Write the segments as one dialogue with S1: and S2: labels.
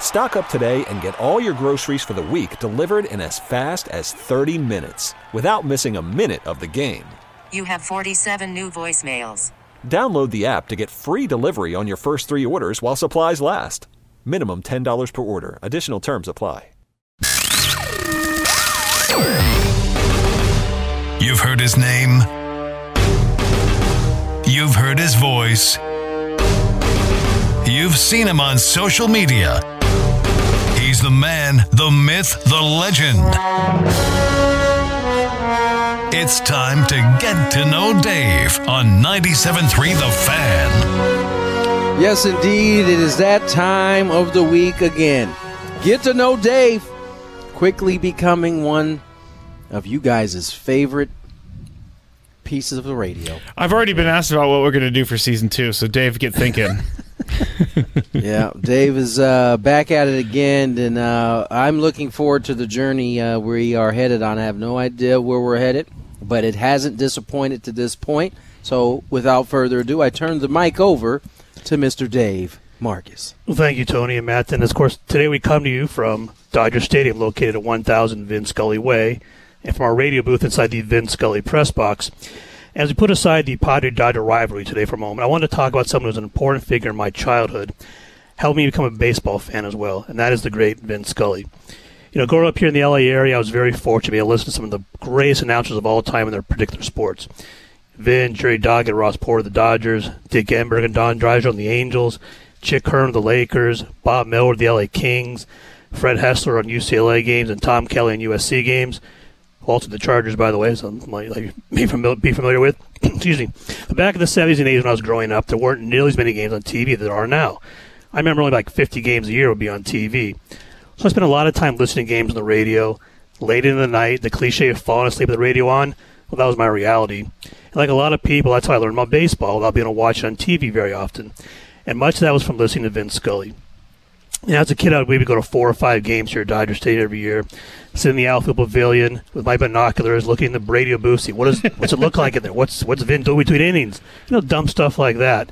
S1: Stock up today and get all your groceries for the week delivered in as fast as 30 minutes without missing a minute of the game.
S2: You have 47 new voicemails.
S1: Download the app to get free delivery on your first three orders while supplies last. Minimum $10 per order. Additional terms apply.
S3: You've heard his name. You've heard his voice. You've seen him on social media. He's the man, the myth, the legend. It's time to get to know Dave on 97.3 The Fan.
S4: Yes, indeed. It is that time of the week again. Get to know Dave. Quickly becoming one of you guys' favorite pieces of the radio.
S5: I've already been asked about what we're going to do for season two, so Dave, get thinking.
S4: yeah, Dave is uh, back at it again, and uh, I'm looking forward to the journey uh, we are headed on. I have no idea where we're headed, but it hasn't disappointed to this point. So, without further ado, I turn the mic over to Mr. Dave Marcus.
S6: Well, thank you, Tony and Matt. And of course, today we come to you from Dodger Stadium, located at 1000 Vin Scully Way, and from our radio booth inside the Vin Scully press box. As we put aside the Padre Dodger rivalry today for a moment, I want to talk about someone who's an important figure in my childhood, helped me become a baseball fan as well, and that is the great Vin Scully. You know, growing up here in the LA area, I was very fortunate to be able to listen to some of the greatest announcers of all time in their particular sports. Vin, Jerry Doggett, Ross Porter, the Dodgers, Dick Enberg and Don Drysdale, the Angels, Chick Hearn, the Lakers, Bob Miller, the LA Kings, Fred Hessler on UCLA games, and Tom Kelly on USC games. Also the Chargers, by the way, so might like, be, familiar, be familiar with. Excuse me. But back in the 70s and 80s when I was growing up, there weren't nearly as many games on TV as there are now. I remember only like 50 games a year would be on TV. So I spent a lot of time listening to games on the radio. Late in the night, the cliche of falling asleep with the radio on, well, that was my reality. And like a lot of people, that's how I learned about baseball without being able to watch it on TV very often. And much of that was from listening to Vin Scully. And as a kid, I would maybe go to four or five games here at Dodger Stadium every year. Sit in the outfield pavilion with my binoculars, looking in the radio booth, see what is what's it look like in there? What's what's Vin doing between innings? You know, dumb stuff like that.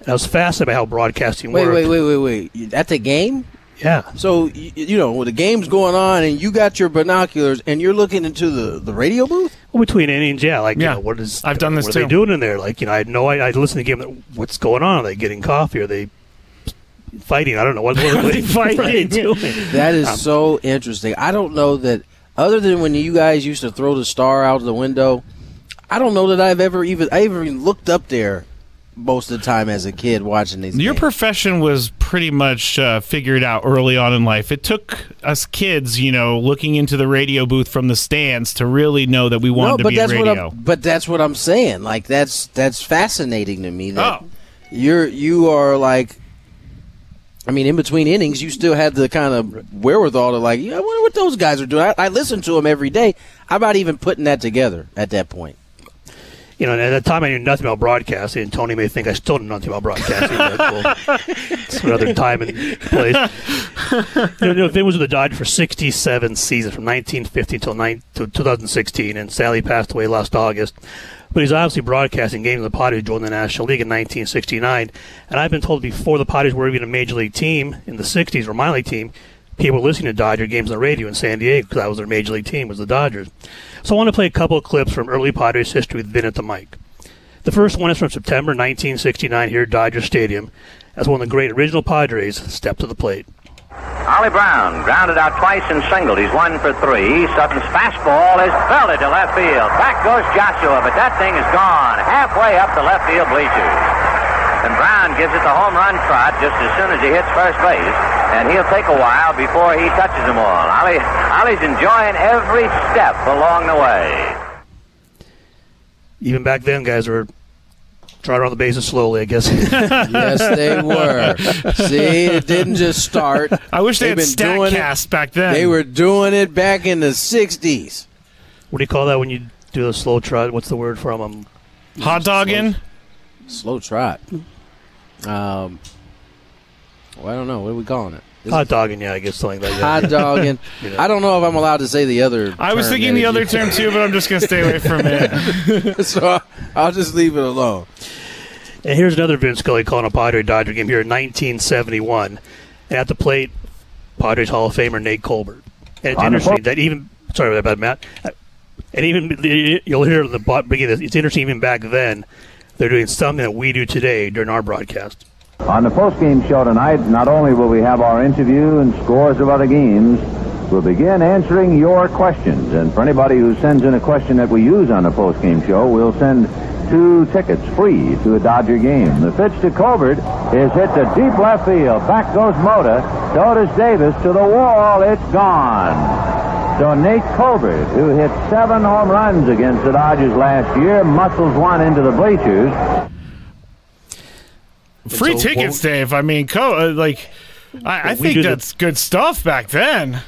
S6: And I was fascinated by how broadcasting
S4: wait,
S6: worked.
S4: Wait, wait, wait, wait, wait! That's a game?
S6: Yeah.
S4: So you, you know, when the game's going on, and you got your binoculars, and you're looking into the, the radio booth.
S6: Well, between innings, yeah. Like,
S5: Yeah.
S6: you know, what is?
S5: I've done this
S6: what
S5: too.
S6: are they doing in there? Like, you know, I had no. I, I listened to the game. What's going on? Are they getting coffee? Are they fighting? I don't know. What, what, what,
S5: Fighting.
S6: what are they doing?
S4: That is
S6: Um,
S4: so interesting. I don't know that other than when you guys used to throw the star out the window. I don't know that I've ever even I even looked up there most of the time as a kid watching these.
S5: Your
S4: games.
S5: profession was pretty much uh, figured out early on in life. It took us kids, you know, looking into the radio booth from the stands to really know that we wanted
S4: no,
S5: to be
S4: that's
S5: in
S4: what
S5: radio.
S4: But that's what I'm saying. Like that's that's fascinating to me. That
S5: Oh.
S4: you're you are like. I mean, in between innings, you still had the kind of wherewithal to like, yeah, I wonder what those guys are doing. I, I listen to them every day. I'm not even putting that together at that point.
S6: You know, at the time I knew nothing about broadcasting, and Tony may think I still know nothing about broadcasting. it's another time and place. You know, you know, Vin was with the Dodgers for 67 seasons, from 1950 until nine, to 2016, and sadly passed away last August. But he's obviously broadcasting games of the Padres joined the National League in 1969. And I've been told before the Padres were even a major league team in the 60s, or minor league team, people listening to Dodger games on the radio in San Diego because that was their major league team, was the Dodgers. So I want to play a couple of clips from early Padres history with Vin at the mic. The first one is from September 1969 here at Dodger Stadium, as one of the great original Padres stepped to the plate.
S7: Ollie Brown grounded out twice and singled. He's one for three. Sutton's fastball is belted to left field. Back goes Joshua, but that thing is gone halfway up the left field bleachers. And Brown gives it the home run trot just as soon as he hits first base. And he'll take a while before he touches them all. Ollie, Ollie's enjoying every step along the way.
S6: Even back then, guys were trying around the bases slowly, I guess.
S4: yes, they were. See, it didn't just start.
S5: I wish they
S4: They've
S5: had
S4: been doing it-
S5: Statcast back then.
S4: They were doing it back in the '60s.
S6: what do you call that when you do a slow trot? What's the word from them?
S5: hot dogging.
S4: Slow trot. Um, well, I don't know. What are we calling it? Is
S6: Hot
S4: it
S6: dogging, yeah, I guess something like that.
S4: hot dogging. I don't know if I'm allowed to say the other.
S5: I was
S4: term
S5: thinking the other term too, but I'm just gonna stay away from it.
S4: so I'll just leave it alone.
S6: And here's another Vin Scully calling a Padre Dodger game here in 1971. And at the plate, Padres Hall of Famer Nate Colbert. And it's interesting
S7: phone.
S6: that even sorry about that, Matt. And even you'll hear the beginning. of this, It's interesting even back then. They're doing something that we do today during our broadcast.
S7: On the post-game show tonight, not only will we have our interview and scores of other games, we'll begin answering your questions. And for anybody who sends in a question that we use on the post-game show, we'll send two tickets free to a Dodger game. The pitch to Colbert is hit to deep left field. Back goes Mota. So does Davis to the wall. It's gone. So Nate Colbert, who hit seven home runs against the Dodgers last year, muscles one into the bleachers.
S5: Free
S6: so
S5: tickets,
S6: what-
S5: Dave. I mean, co- uh, like, I, I think
S6: do the-
S5: that's good stuff back then.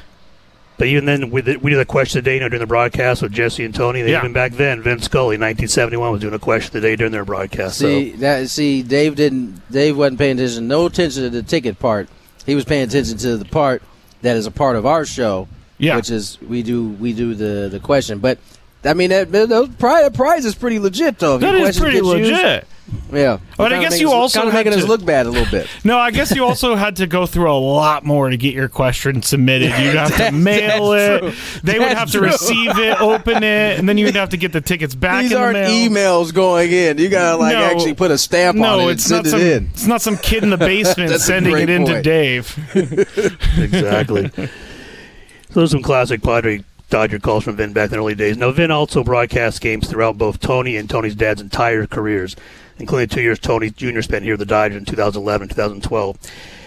S6: But even then, we did, we did a question of the day you know, during the broadcast with Jesse and Tony. They
S5: Yeah.
S6: Even back then, Vin Scully, 1971, was doing a question of the day during their broadcast.
S4: See that? See, Dave didn't. Dave wasn't paying attention. No attention to the ticket part. He was paying attention to the part that is a part of our show.
S5: Yeah.
S4: Which is we do we do the the question, but. I mean, that, those prize, that prize is pretty legit, though. If
S5: That
S4: your
S5: is
S4: questions
S5: pretty
S4: get used-
S5: legit.
S4: Yeah.
S5: But I guess you also
S4: kind of
S5: had
S4: making us look bad a little bit.
S5: No, I guess you also had to go through a lot more to get your question submitted. You'd have to mail it.
S4: true.
S5: They would
S4: That's
S5: have to receive it, open it, and then you'd have to get the tickets back
S4: These
S5: in
S4: aren't
S5: mail.
S4: emails going in. You gotta like
S5: No.
S4: actually put a stamp on it and
S5: it's
S4: send
S5: not
S4: it
S5: some.
S4: in.
S5: It's not some kid in the basement sending it in to. Dave.
S6: exactly. so there's some classic Padre Dodger calls from Vin back in the early days. Now, Vin also broadcast games throughout both Tony and Tony's dad's entire careers, including two years Tony Jr. spent here with the Dodgers in 2011 2012.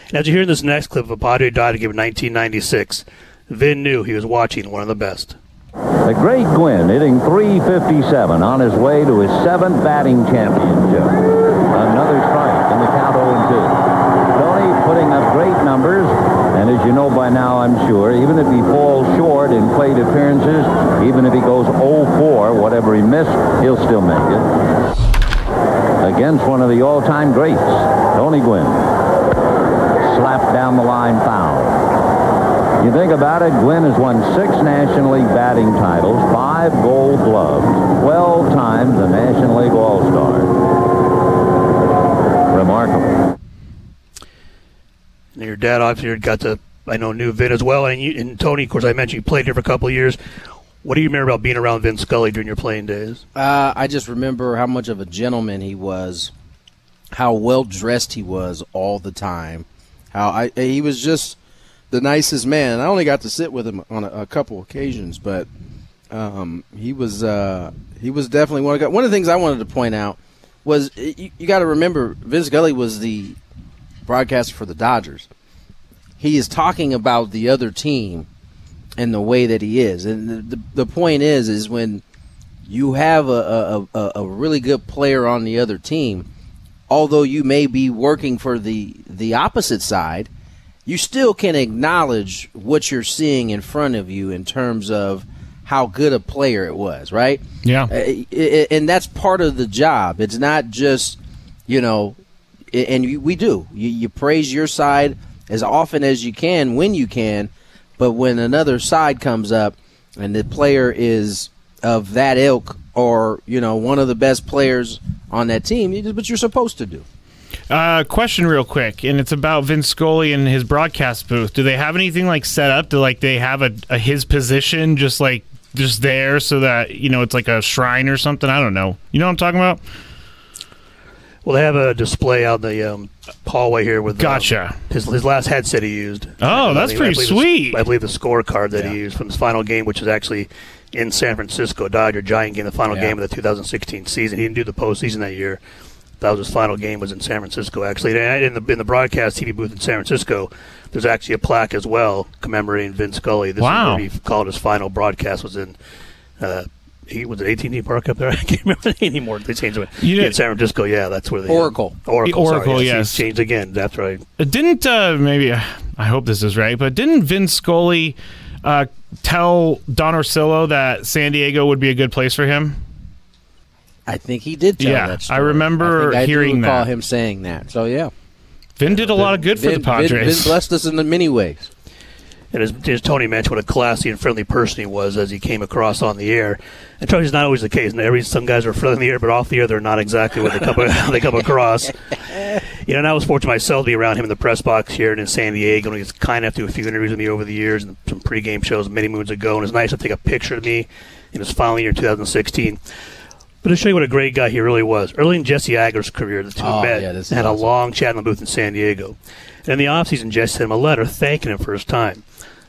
S6: And as you hear in this next clip of a Padre Dodger game in 1996, Vin knew he was watching one of the best.
S7: The great Gwynn hitting 357 on his way to his seventh batting championship. Another strike in the count 0-2. Tony putting up great numbers, and as you know by now, I'm sure, even if he falls short in plate appearances, even if he goes 0-4, whatever he missed, he'll still make it. Against one of the all-time greats, Tony Gwynn. Slapped down the line foul. You think about it, Gwynn has won six National League batting titles, five gold gloves, 12 times a National League All-Star. Remarkable.
S6: Dad obviously got to, I know, knew Vin as well. And, you, and Tony, of course, I mentioned you played here for a couple of years. What do you remember about being around Vin Scully during your playing days?
S4: Uh, I just remember how much of a gentleman he was, how well dressed he was all the time. How I he was just the nicest man. I only got to sit with him on a, a couple occasions, but um, he was uh, he was definitely one of one of the things I wanted to point out was you, you got to remember Vin Scully was the broadcaster for the Dodgers. He is talking about the other team and the way that he is, and the, the, the point is is when you have a, a, a, a really good player on the other team, although you may be working for the the opposite side, you still can acknowledge what you're seeing in front of you in terms of how good a player it was, right?
S5: Yeah.
S4: Uh, and that's part of the job. It's not just, you know, and we do. You, you praise your side as often as you can when you can, but when another side comes up and the player is of that ilk or you know one of the best players on that team, it's what you're supposed to do.
S5: Uh, question real quick, and it's about Vin Scully and his broadcast booth. Do they have anything like set up to like they have a, a his position just like just there so that you know it's like a shrine or something? I don't know. You know what I'm talking about?
S6: Well, they have a display out in the um, hallway here with um,
S5: Gotcha.
S6: his, his last headset he used.
S5: Oh,
S6: I
S5: that's
S6: believe- I
S5: pretty
S6: the-
S5: sweet.
S6: I believe the scorecard that he used from his final game, which was actually in San Francisco, Dodger Giant game, the final
S4: Yeah.
S6: game of the 2016 season. He didn't do the postseason that year. that was his final game was in San Francisco actually. And in the in the broadcast TV booth in San Francisco, there's actually a plaque as well commemorating Vin Scully. This
S5: Wow.
S6: is where he called his final broadcast was in. Uh, he was it AT&T Park up there. I can't remember anymore. They changed it.
S5: You
S6: Yeah,
S5: did-
S6: in San Francisco, yeah, that's where they
S4: Oracle.
S6: Oracle,
S5: The Oracle,
S6: sorry,
S5: yes.
S6: He changed again. That's right.
S5: Uh, Didn't uh, maybe I hope this is right, but didn't Vin Scully uh, tell Don Orsillo that San Diego would be a good place for him?
S4: I think he did tell
S5: Yeah,
S4: that
S5: I remember
S4: I think I
S5: hearing
S4: do recall
S5: that.
S4: him saying that. So yeah,
S5: Vin did a lot of good for
S4: Vin,
S5: the Padres.
S4: Vin, Vin blessed us in the many ways.
S6: And as, as Tony mentioned, what a classy and friendly person he was as he came across on the air. And Tony's not always the case. And every some guys are friendly in the air, but off the air they're not exactly what they come they come across. You know, and I was fortunate myself to be around him in the press box here in San Diego. And he was kind enough to do a few interviews with me over the years and some pregame shows many moons ago. And it's nice to take a picture of me in his final year, 2016. But to show you what a great guy he really was, early in Jesse Agler's career, the two
S4: Oh,
S6: met
S4: yeah,
S6: and had a long chat in the booth in San Diego. And in the offseason, Jesse sent him a letter thanking him for his time.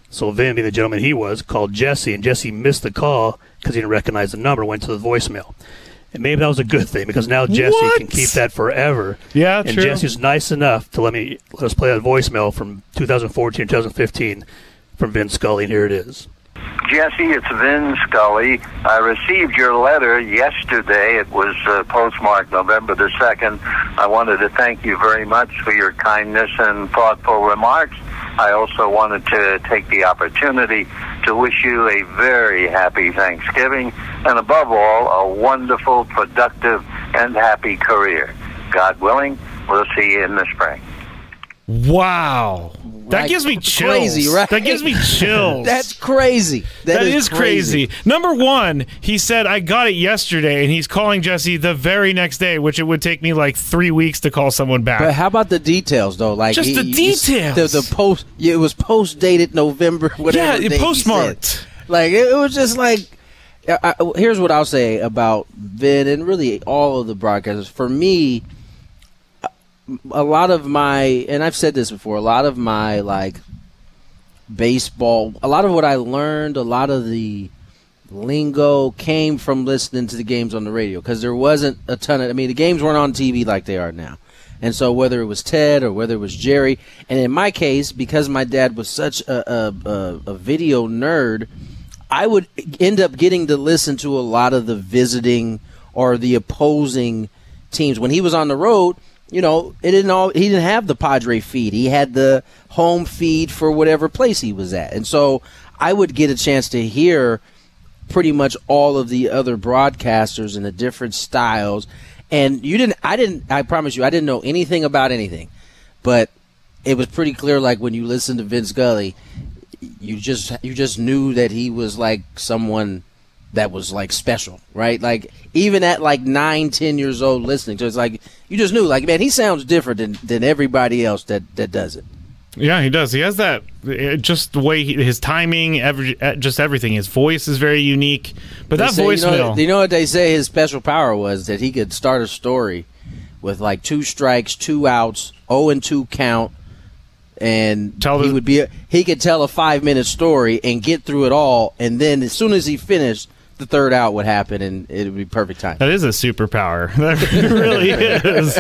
S6: So Vin, being the gentleman he was, called Jesse, and Jesse missed the call because he didn't recognize the number, went to the voicemail. And maybe that was a good thing because now Jesse
S5: What?
S6: can keep that forever.
S5: Yeah,
S6: and
S5: true.
S6: Jesse's nice enough to let me let us play that voicemail from 2014, 2015 from Vin Scully, and here it is.
S8: Jesse, it's Vin Scully. I received your letter yesterday. It was uh, postmarked November the 2nd. I wanted to thank you very much for your kindness and thoughtful remarks. I also wanted to take the opportunity to wish you a very happy Thanksgiving and, above all, a wonderful, productive, and happy career. God willing, we'll see you in the spring.
S5: wow, that
S4: Like,
S5: gives me chills.
S4: crazy, right?
S5: That gives me chills.
S4: That's crazy.
S5: that is, crazy. Number one, he said I got it yesterday, and he's calling Jesse the very next day, which it would take me like three weeks to call someone back.
S4: But how about the details though? Like
S5: Just the
S4: you-
S5: details.
S4: The, the post. yeah, It was post dated November. Whatever.
S5: Yeah, it postmarked.
S4: Like it, it was just like. I, I- here's what I'll say about Vin and really all of the broadcasters. For me, a lot of my and I've said this before. A lot of my like baseball. A lot of what I learned. A lot of the lingo came from listening to the games on the radio because there wasn't a ton of. I mean, the games weren't on TV like they are now. And so whether it was Ted or whether it was Jerry, and in my case, because my dad was such a, a, a, a video nerd, I would end up getting to listen to a lot of the visiting or the opposing teams when he was on the road. You know, it didn't all he didn't have the Padre feed. He had the home feed for whatever place he was at, and so I would get a chance to hear pretty much all of the other broadcasters and the different styles. And you didn't, I didn't, I promise you, I didn't know anything about anything, but it was pretty clear. Like when you listened to Vin Scully, you just, you just knew that he was like someone that was like special, right? Like even at like nine, ten years old listening to it, it's like you just knew, like man, he sounds different than, than everybody else that that does it.
S5: Yeah, he does. He has that just the way he, his timing, every just everything. His voice is very unique. But
S4: They
S5: that
S4: say-
S5: voicemail,
S4: You know, you know what they say his special power was that he could start a story with like two strikes, two outs, zero and two count, and
S5: Tell
S4: he would be a, he could tell a five minute story and get through it all, and then as soon as he finished, the third out would happen, and it would be perfect time.
S5: that is a superpower. That really is.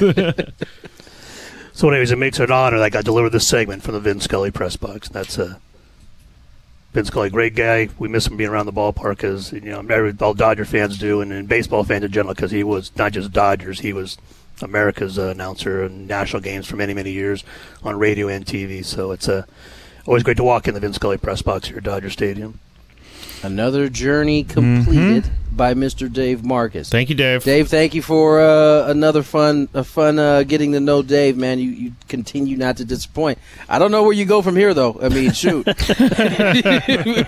S6: So, anyways, it makes it an honor that I got delivered this segment from the Vin Scully press box. That's uh, Vin Scully, great guy. We miss him being around the ballpark as you know, all Dodger fans do, and, and baseball fans in general, because he was not just Dodgers, he was America's uh, announcer in national games for many, many years on radio and TV. So it's uh, always great to walk in the Vin Scully press box here at Dodger Stadium.
S4: Another journey completed mm-hmm. By Mr. Dave Marcus.
S5: Thank you, Dave.
S4: Dave, thank you for uh, another fun, a fun uh, getting to know Dave, man. You you continue not to disappoint. I don't know where you go from here, though. I mean, shoot.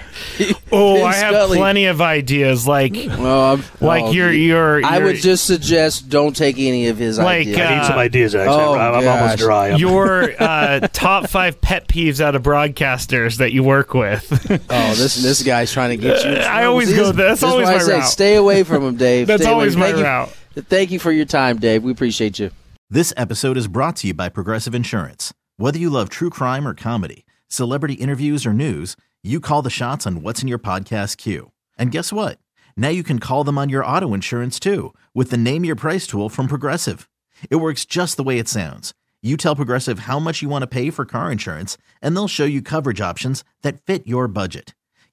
S5: Oh, I have
S4: Scully.
S5: plenty of ideas. Like,
S4: Well, I'm-
S5: like
S4: oh,
S5: you're, you're,
S4: I would
S5: you're-
S4: just suggest don't take any of his
S5: Like,
S4: ideas.
S6: I need
S5: Uh,
S6: some ideas, actually.
S4: oh,
S6: I'm, I'm almost dry. I'm-
S5: your uh, top five pet peeves out of broadcasters that you work with.
S4: oh, this this guy's trying to get you.
S5: I always
S4: See,
S5: go
S4: this-
S5: there. That's
S4: this
S5: always my route.
S4: Stay away from him, Dave.
S5: That's
S4: Stay away.
S5: always my
S4: Thank you- Thank you for your time, Dave. We appreciate you.
S9: This episode is brought to you by Progressive Insurance. Whether you love true crime or comedy, celebrity interviews or news, you call the shots on what's in your podcast queue. And guess what? Now you can call them on your auto insurance too with the Name Your Price tool from Progressive. It works just the way it sounds. You tell Progressive how much you want to pay for car insurance, and they'll show you coverage options that fit your budget.